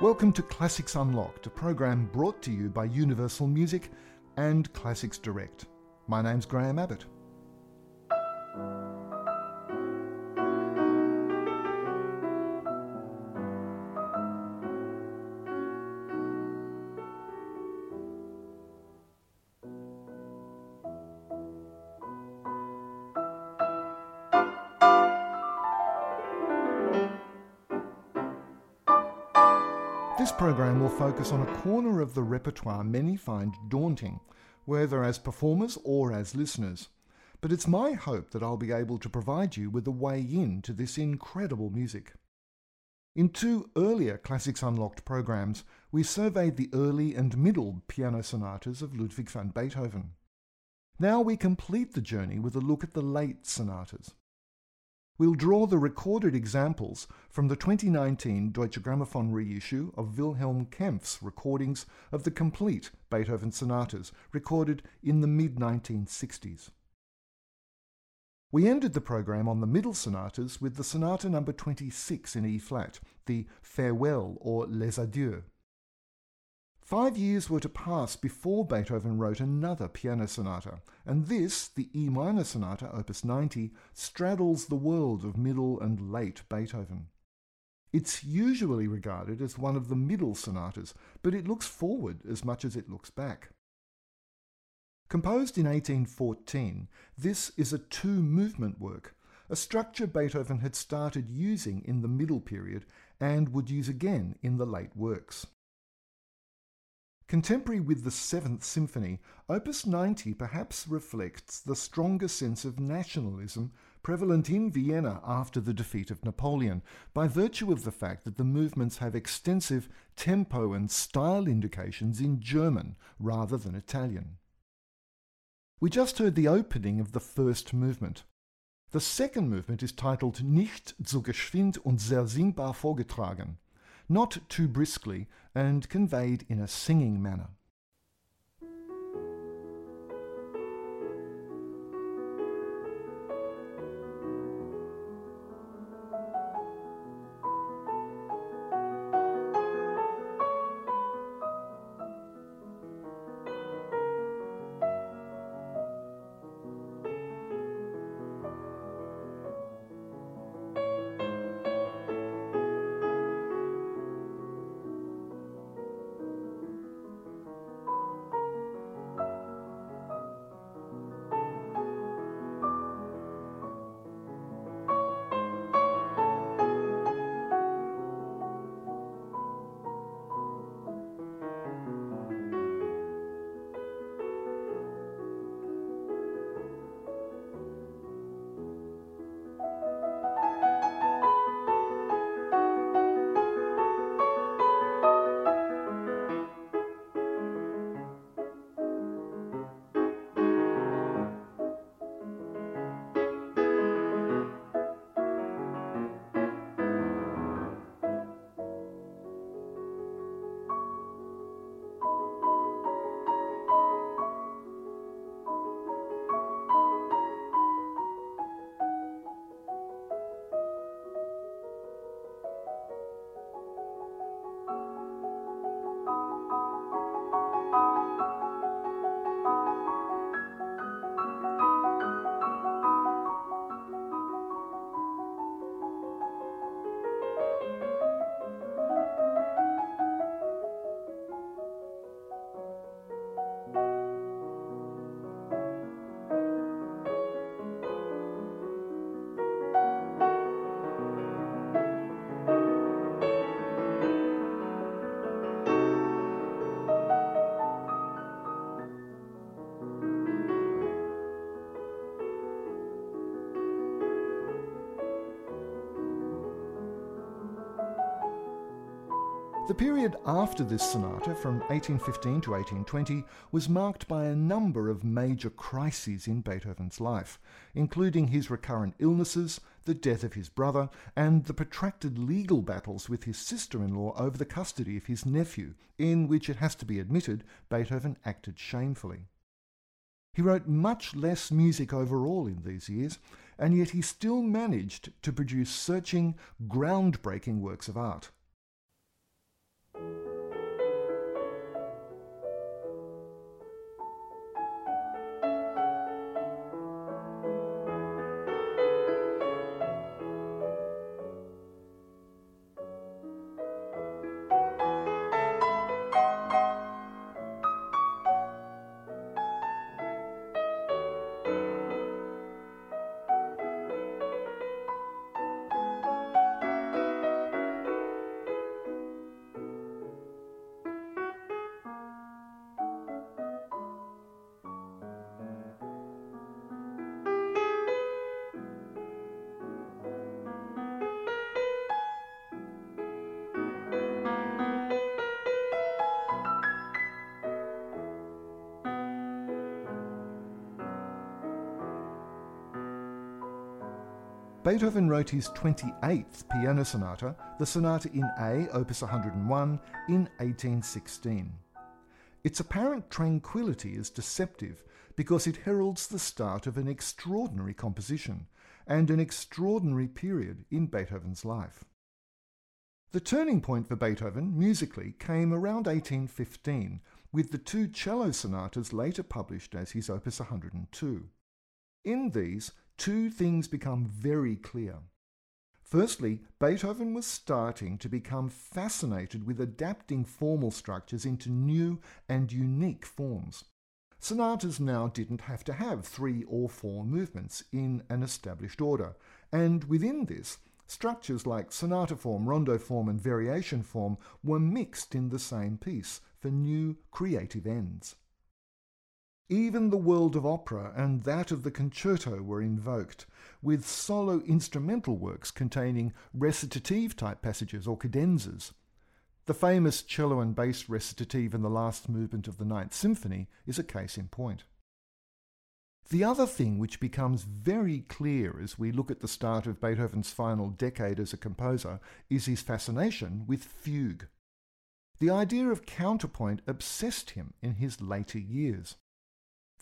Welcome to Classics Unlocked, a program brought to you by Universal Music and Classics Direct. My name's Graham Abbott. Program will focus on a corner of the repertoire many find daunting, whether as performers or as listeners. But it's my hope that I'll be able to provide you with a way in to this incredible music. In two earlier Classics Unlocked programs, we surveyed the early and middle piano sonatas of Ludwig van Beethoven. Now we complete the journey with a look at the late sonatas. We'll draw the recorded examples from the 2019 Deutsche Grammophon reissue of Wilhelm Kempff's recordings of the complete Beethoven sonatas, recorded in the mid 1960s. We ended the program on the middle sonatas with the sonata number 26 in E flat, the Farewell or Les Adieux. Five years were to pass before Beethoven wrote another piano sonata, and this, the E minor sonata, opus 90, straddles the world of middle and late Beethoven. It's usually regarded as one of the middle sonatas, but it looks forward as much as it looks back. Composed in 1814, this is a two movement work, a structure Beethoven had started using in the middle period and would use again in the late works. Contemporary with the Seventh Symphony, Opus 90 perhaps reflects the stronger sense of nationalism prevalent in Vienna after the defeat of Napoleon, by virtue of the fact that the movements have extensive tempo and style indications in German rather than Italian. We just heard the opening of the first movement. The second movement is titled Nicht so geschwind und sehr singbar vorgetragen not too briskly, and conveyed in a singing manner. Period after this sonata, from 1815 to 1820, was marked by a number of major crises in Beethoven's life, including his recurrent illnesses, the death of his brother, and the protracted legal battles with his sister in law over the custody of his nephew, in which it has to be admitted Beethoven acted shamefully. He wrote much less music overall in these years, and yet he still managed to produce searching, groundbreaking works of art. Thank you. Beethoven wrote his 28th piano sonata, the Sonata in A, opus 101, in 1816. Its apparent tranquility is deceptive because it heralds the start of an extraordinary composition and an extraordinary period in Beethoven's life. The turning point for Beethoven, musically, came around 1815 with the two cello sonatas later published as his Opus 102. In these, two things become very clear. Firstly, Beethoven was starting to become fascinated with adapting formal structures into new and unique forms. Sonatas now didn't have to have three or four movements in an established order, and within this, structures like sonata form, rondo form, and variation form were mixed in the same piece for new creative ends. Even the world of opera and that of the concerto were invoked, with solo instrumental works containing recitative type passages or cadenzas. The famous cello and bass recitative in the last movement of the Ninth Symphony is a case in point. The other thing which becomes very clear as we look at the start of Beethoven's final decade as a composer is his fascination with fugue. The idea of counterpoint obsessed him in his later years.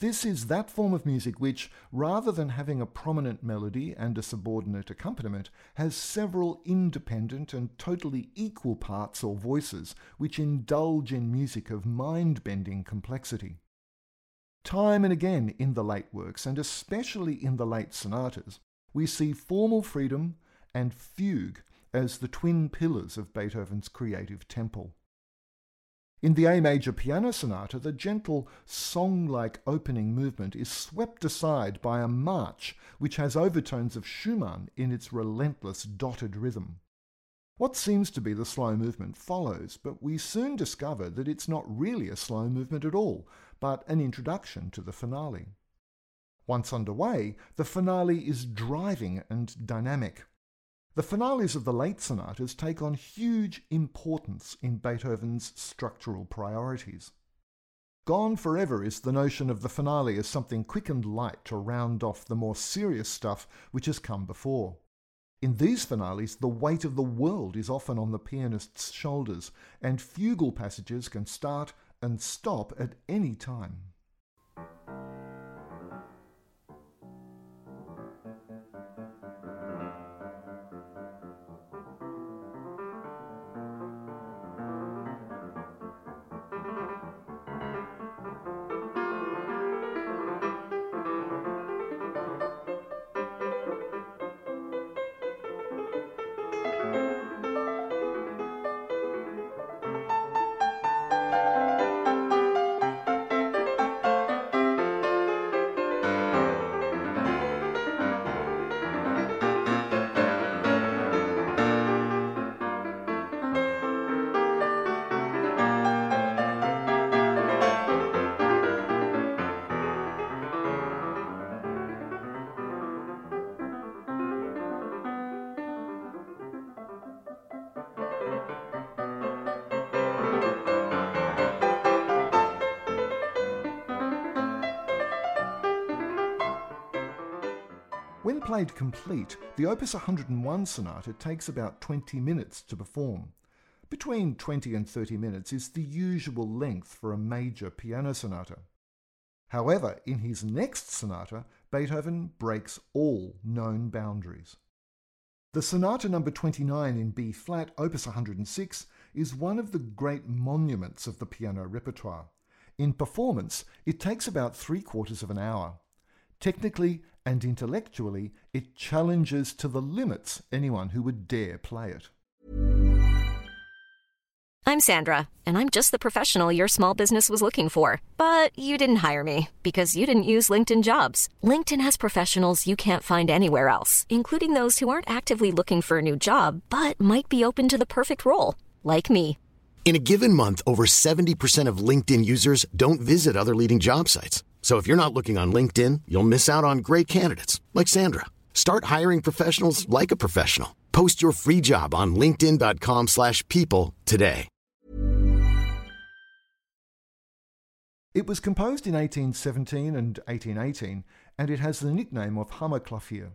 This is that form of music which, rather than having a prominent melody and a subordinate accompaniment, has several independent and totally equal parts or voices which indulge in music of mind bending complexity. Time and again in the late works, and especially in the late sonatas, we see formal freedom and fugue as the twin pillars of Beethoven's creative temple. In the A major piano sonata, the gentle song like opening movement is swept aside by a march which has overtones of Schumann in its relentless dotted rhythm. What seems to be the slow movement follows, but we soon discover that it's not really a slow movement at all, but an introduction to the finale. Once underway, the finale is driving and dynamic. The finales of the late sonatas take on huge importance in Beethoven's structural priorities. Gone forever is the notion of the finale as something quick and light to round off the more serious stuff which has come before. In these finales, the weight of the world is often on the pianist's shoulders, and fugal passages can start and stop at any time. Played complete, the Opus 101 sonata takes about 20 minutes to perform. Between 20 and 30 minutes is the usual length for a major piano sonata. However, in his next sonata, Beethoven breaks all known boundaries. The Sonata number 29 in B flat, opus 106, is one of the great monuments of the piano repertoire. In performance, it takes about three quarters of an hour. Technically and intellectually, it challenges to the limits anyone who would dare play it. I'm Sandra, and I'm just the professional your small business was looking for. But you didn't hire me because you didn't use LinkedIn jobs. LinkedIn has professionals you can't find anywhere else, including those who aren't actively looking for a new job but might be open to the perfect role, like me. In a given month, over 70% of LinkedIn users don't visit other leading job sites. So if you're not looking on LinkedIn, you'll miss out on great candidates like Sandra. Start hiring professionals like a professional. Post your free job on linkedin.com/people today. It was composed in 1817 and 1818, and it has the nickname of Hammerklavier.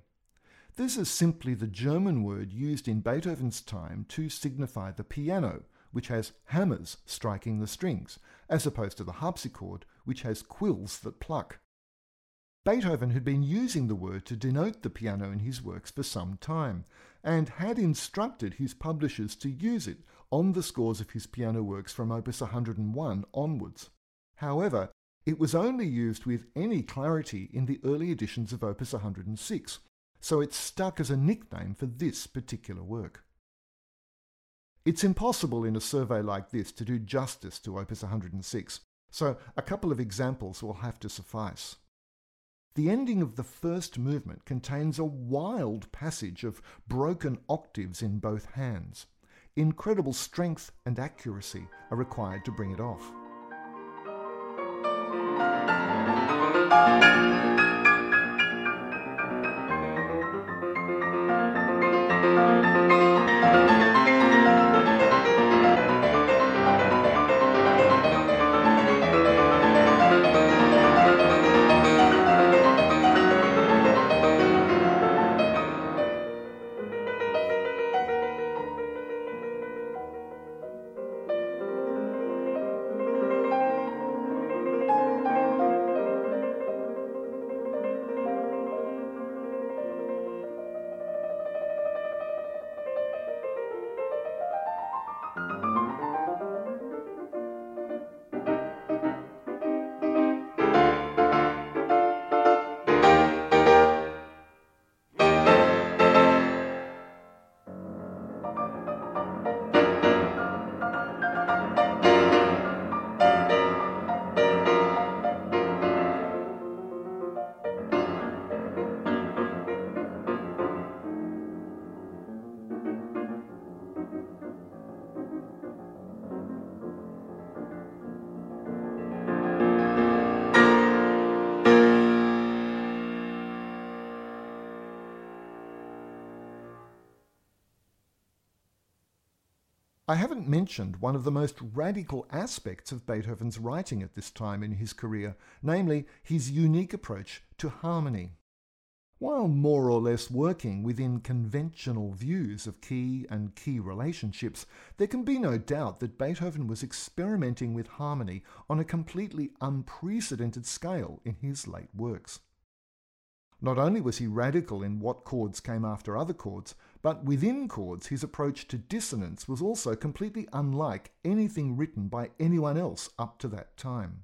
This is simply the German word used in Beethoven's time to signify the piano, which has hammers striking the strings, as opposed to the harpsichord, which has quills that pluck. Beethoven had been using the word to denote the piano in his works for some time, and had instructed his publishers to use it on the scores of his piano works from Opus 101 onwards. However, it was only used with any clarity in the early editions of Opus 106, so it stuck as a nickname for this particular work. It's impossible in a survey like this to do justice to Opus 106, so a couple of examples will have to suffice. The ending of the first movement contains a wild passage of broken octaves in both hands. Incredible strength and accuracy are required to bring it off. I haven't mentioned one of the most radical aspects of Beethoven's writing at this time in his career, namely his unique approach to harmony. While more or less working within conventional views of key and key relationships, there can be no doubt that Beethoven was experimenting with harmony on a completely unprecedented scale in his late works. Not only was he radical in what chords came after other chords, but within chords his approach to dissonance was also completely unlike anything written by anyone else up to that time.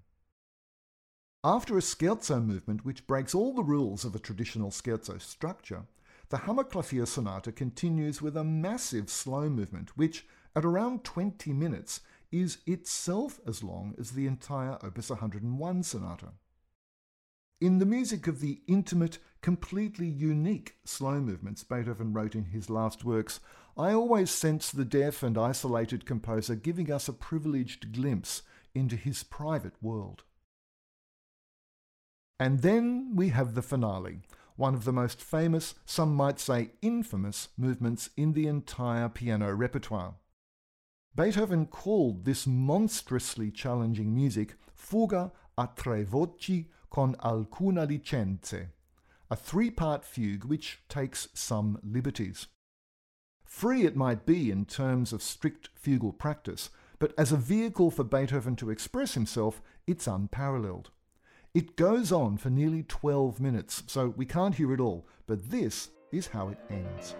After a scherzo movement which breaks all the rules of a traditional scherzo structure, the Hammerklavier Sonata continues with a massive slow movement which, at around 20 minutes, is itself as long as the entire Opus 101 sonata. In the music of the intimate, completely unique slow movements Beethoven wrote in his last works, I always sense the deaf and isolated composer giving us a privileged glimpse into his private world. And then we have the finale, one of the most famous, some might say infamous, movements in the entire piano repertoire. Beethoven called this monstrously challenging music fuga a tre voci con alcuna licenze, a three part fugue which takes some liberties. Free it might be in terms of strict fugal practice, but as a vehicle for Beethoven to express himself, it's unparalleled. It goes on for nearly 12 minutes, so we can't hear it all, but this is how it ends.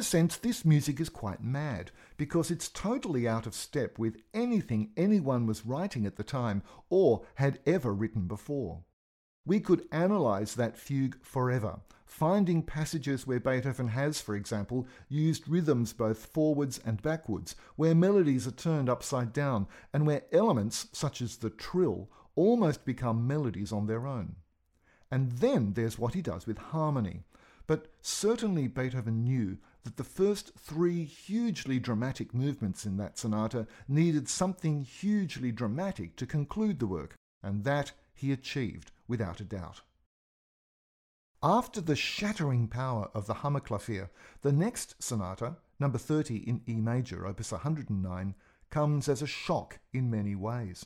A sense, this music is quite mad because it's totally out of step with anything anyone was writing at the time or had ever written before. We could analyse that fugue forever, finding passages where Beethoven has, for example, used rhythms both forwards and backwards, where melodies are turned upside down, and where elements, such as the trill, almost become melodies on their own. And then there's what he does with harmony. But certainly Beethoven knew that the first three hugely dramatic movements in that sonata needed something hugely dramatic to conclude the work, and that he achieved without a doubt. After the shattering power of the Hammerklavier, the next sonata, number 30 in E major, opus 109, comes as a shock in many ways.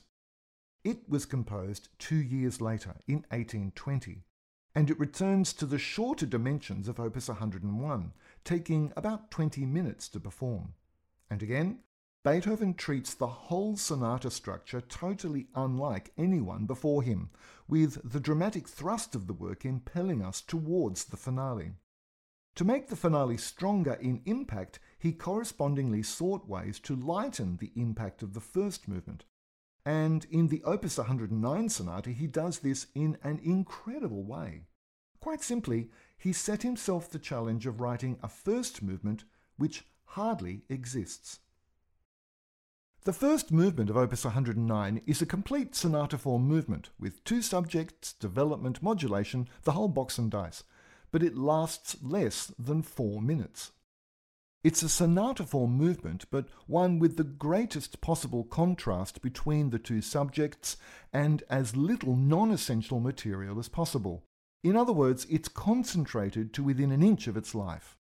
It was composed two years later, in 1820, and it returns to the shorter dimensions of opus 101, taking about 20 minutes to perform. And again, Beethoven treats the whole sonata structure totally unlike anyone before him, with the dramatic thrust of the work impelling us towards the finale. To make the finale stronger in impact, he correspondingly sought ways to lighten the impact of the first movement. And in the Opus 109 sonata, he does this in an incredible way. Quite simply, he set himself the challenge of writing a first movement which hardly exists. The first movement of Opus 109 is a complete sonata form movement with two subjects, development, modulation, the whole box and dice, but it lasts less than four minutes. It's a sonata-form movement, but one with the greatest possible contrast between the two subjects and as little non-essential material as possible. In other words, it's concentrated to within an inch of its life.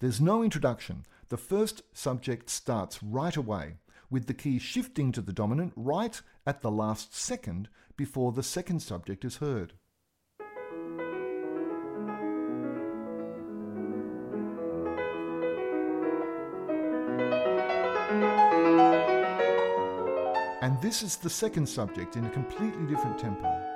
There's no introduction. The first subject starts right away, with the key shifting to the dominant right at the last second before the second subject is heard. And this is the second subject in a completely different tempo.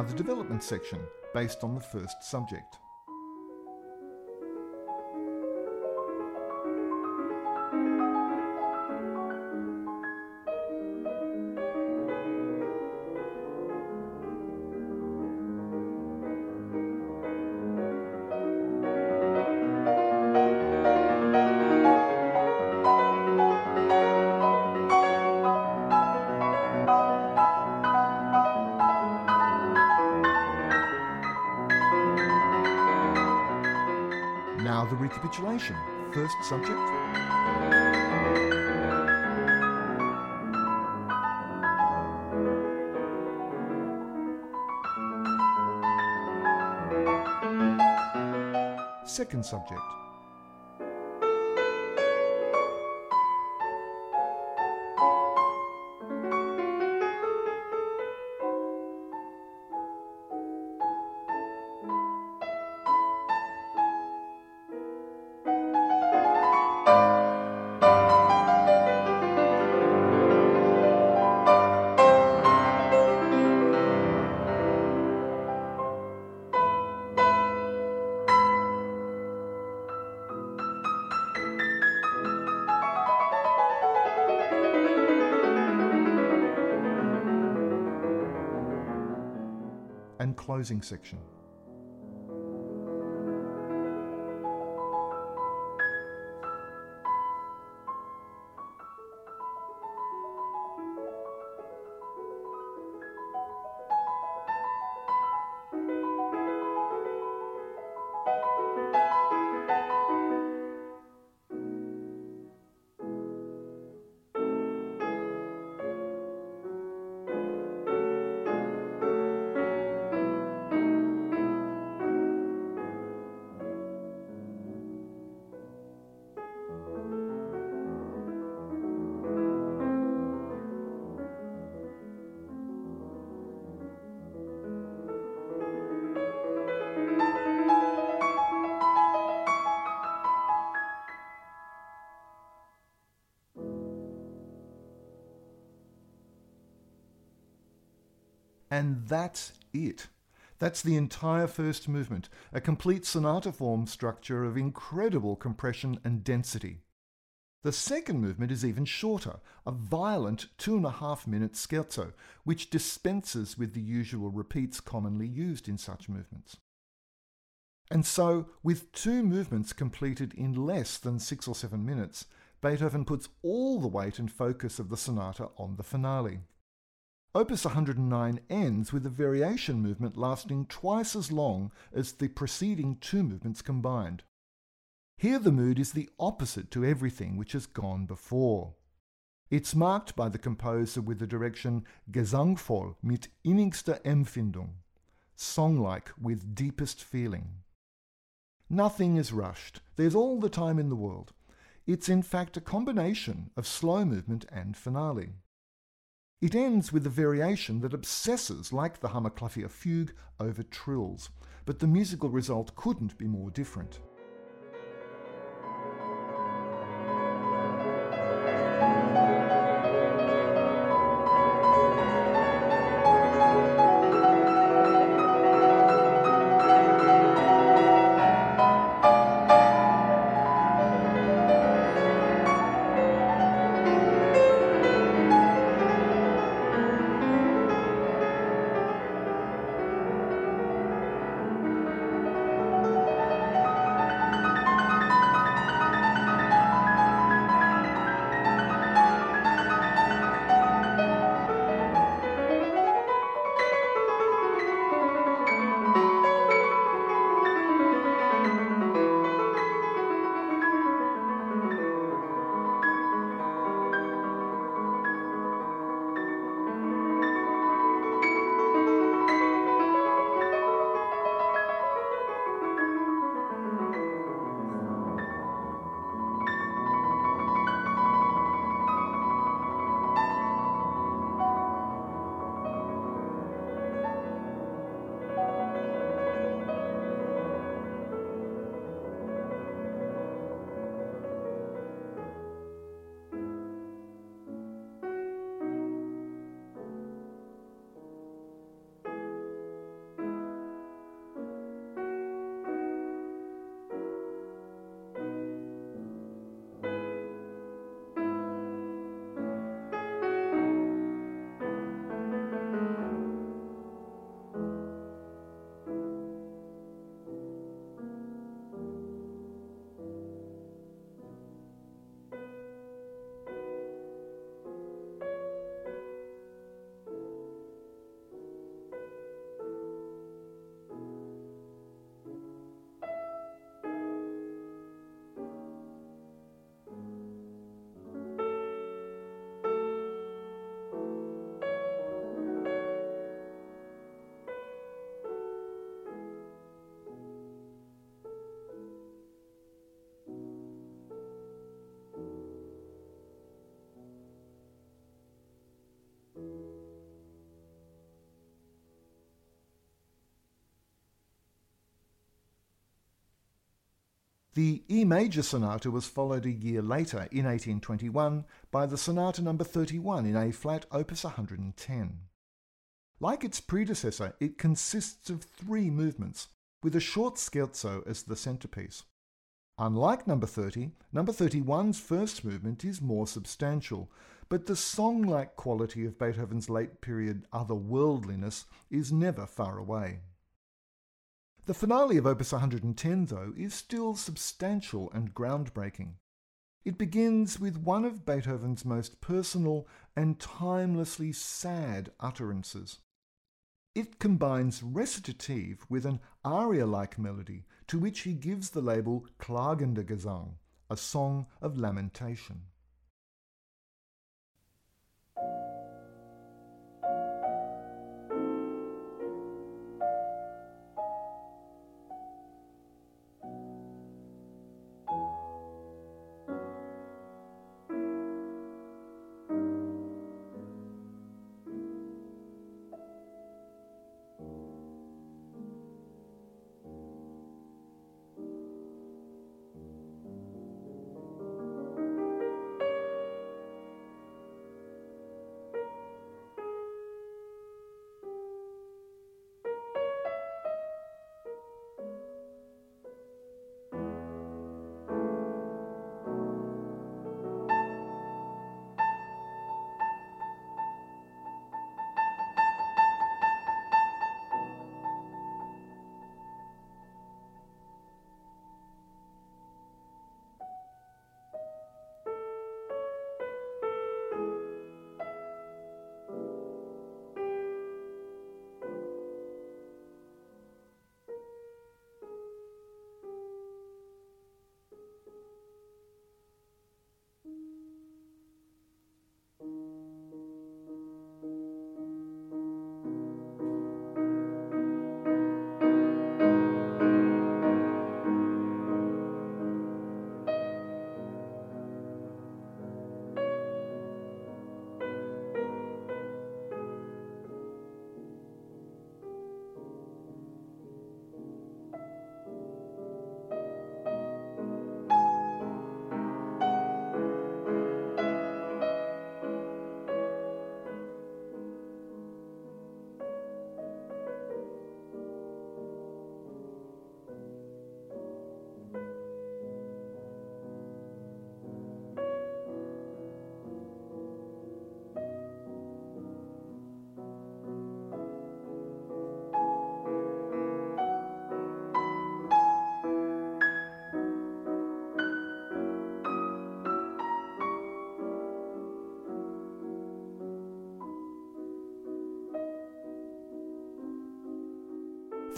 Now the development section, based on the first subject. Subject. And closing section. That's it. That's the entire first movement, a complete sonata form structure of incredible compression and density. The second movement is even shorter, a violent two and a half minute scherzo, which dispenses with the usual repeats commonly used in such movements. And so, with two movements completed in less than six or seven minutes, Beethoven puts all the weight and focus of the sonata on the finale. Opus 109 ends with a variation movement lasting twice as long as the preceding two movements combined. Here the mood is the opposite to everything which has gone before. It's marked by the composer with the direction gesangvoll mit innigster Empfindung, song-like with deepest feeling. Nothing is rushed. There's all the time in the world. It's in fact a combination of slow movement and finale. It ends with a variation that obsesses, like the Hammerklavier fugue, over trills, but the musical result couldn't be more different. The E major sonata was followed a year later, in 1821, by the Sonata No. 31 in A flat, opus 110. Like its predecessor, it consists of three movements, with a short scherzo as the centerpiece. Unlike number 30, number 31's first movement is more substantial, but the song like quality of Beethoven's late period otherworldliness is never far away. The finale of Opus 110, though, is still substantial and groundbreaking. It begins with one of Beethoven's most personal and timelessly sad utterances. It combines recitative with an aria like melody to which he gives the label Klagender Gesang, a song of lamentation.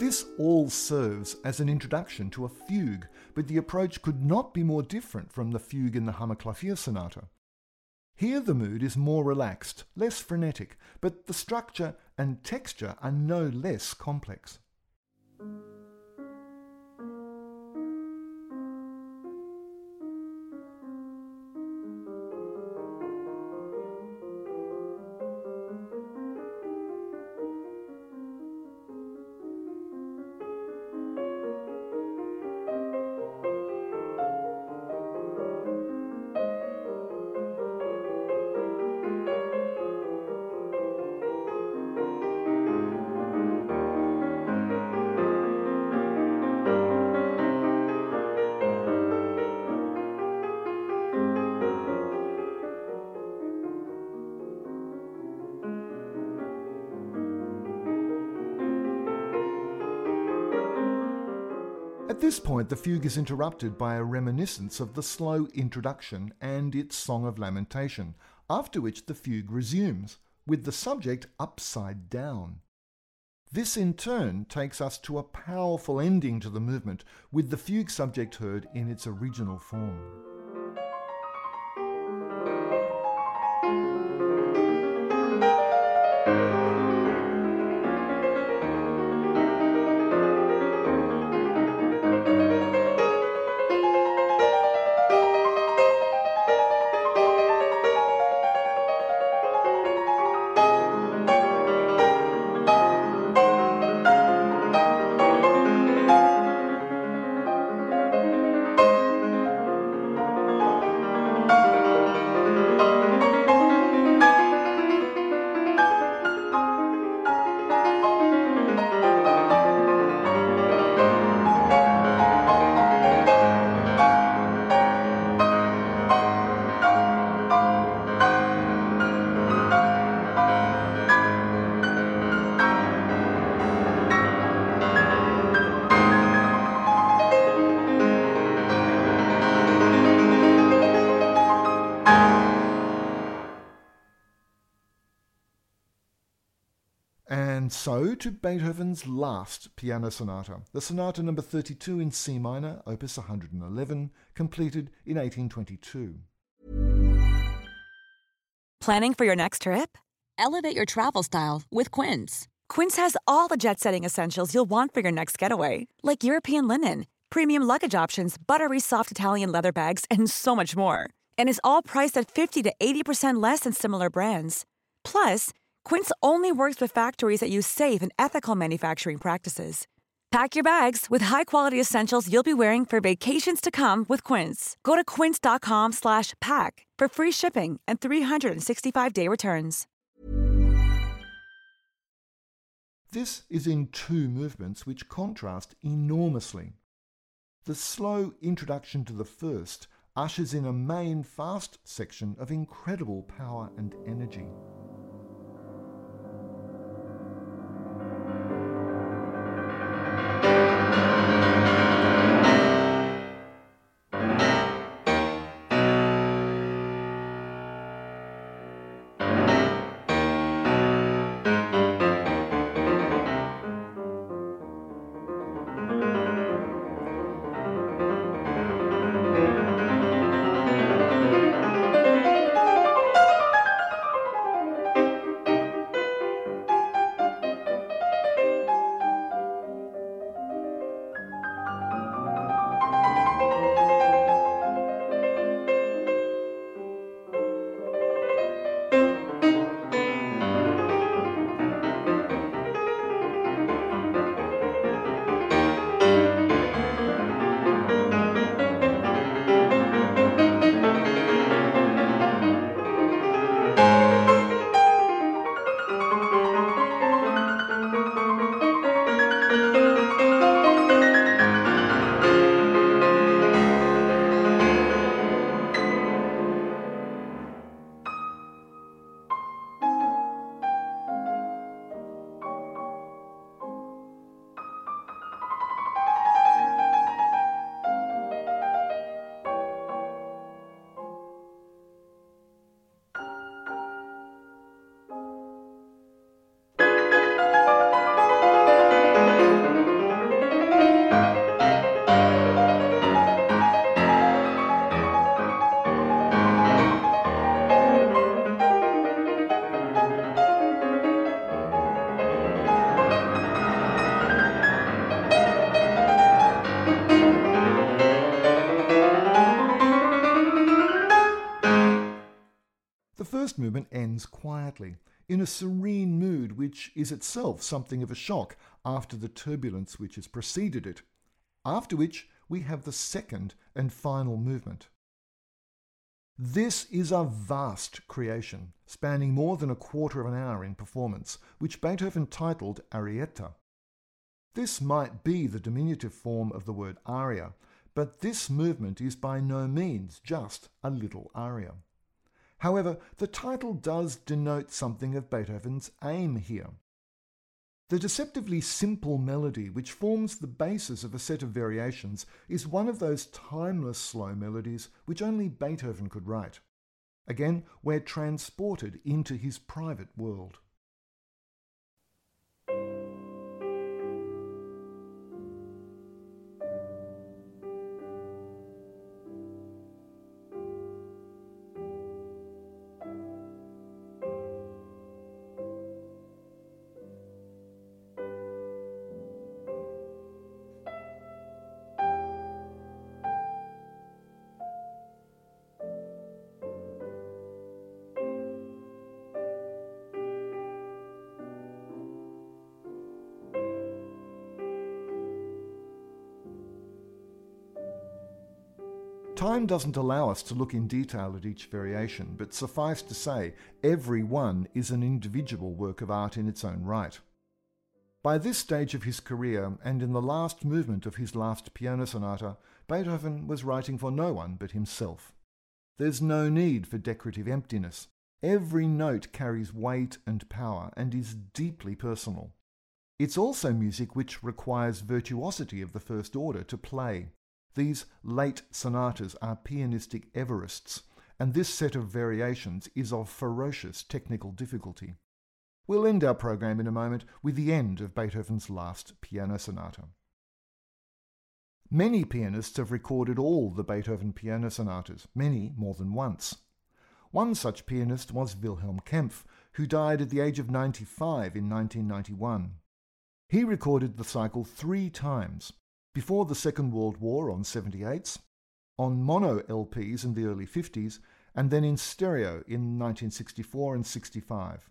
This all serves as an introduction to a fugue, but the approach could not be more different from the fugue in the Hammerklavier Sonata. Here the mood is more relaxed, less frenetic, but the structure and texture are no less complex. Point, the fugue is interrupted by a reminiscence of the slow introduction and its song of lamentation, after which the fugue resumes, with the subject upside down. This in turn takes us to a powerful ending to the movement, with the fugue subject heard in its original form. To Beethoven's last piano sonata, the Sonata number 32 in C minor, opus 111, completed in 1822. Planning for your next trip? Elevate your travel style with Quince. Quince has all the jet setting essentials you'll want for your next getaway, like European linen, premium luggage options, buttery soft Italian leather bags, and so much more. And is all priced at 50 to 80% less than similar brands. Plus, Quince only works with factories that use safe and ethical manufacturing practices. Pack your bags with high-quality essentials you'll be wearing for vacations to come with Quince. Go to quince.com/pack for free shipping and 365-day returns. This is in two movements which contrast enormously. The slow introduction to the first ushers in a main fast section of incredible power and energy. First movement ends quietly, in a serene mood which is itself something of a shock after the turbulence which has preceded it. After which we have the second and final movement. This is a vast creation, spanning more than a quarter of an hour in performance, which Beethoven titled Arietta. This might be the diminutive form of the word aria, but this movement is by no means just a little aria. However, the title does denote something of Beethoven's aim here. The deceptively simple melody, which forms the basis of a set of variations, is one of those timeless slow melodies which only Beethoven could write. Again, we're transported into his private world. Time doesn't allow us to look in detail at each variation, but suffice to say, every one is an individual work of art in its own right. By this stage of his career, and in the last movement of his last piano sonata, Beethoven was writing for no one but himself. There's no need for decorative emptiness. Every note carries weight and power and is deeply personal. It's also music which requires virtuosity of the first order to play. These late sonatas are pianistic Everests, and this set of variations is of ferocious technical difficulty. We'll end our program in a moment with the end of Beethoven's last piano sonata. Many pianists have recorded all the Beethoven piano sonatas, many more than once. One such pianist was Wilhelm Kempff, who died at the age of 95 in 1991. He recorded the cycle three times before the Second World War on 78s, on mono LPs in the early 50s, and then in stereo in 1964 and 65.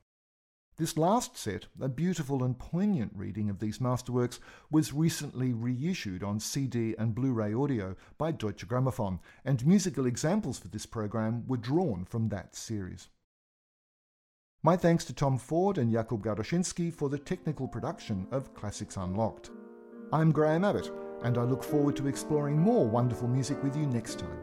This last set, a beautiful and poignant reading of these masterworks, was recently reissued on CD and Blu ray audio by Deutsche Grammophon, and musical examples for this program were drawn from that series. My thanks to Tom Ford and Jakub Gadoszynski for the technical production of Classics Unlocked. I'm Graham Abbott, and I look forward to exploring more wonderful music with you next time.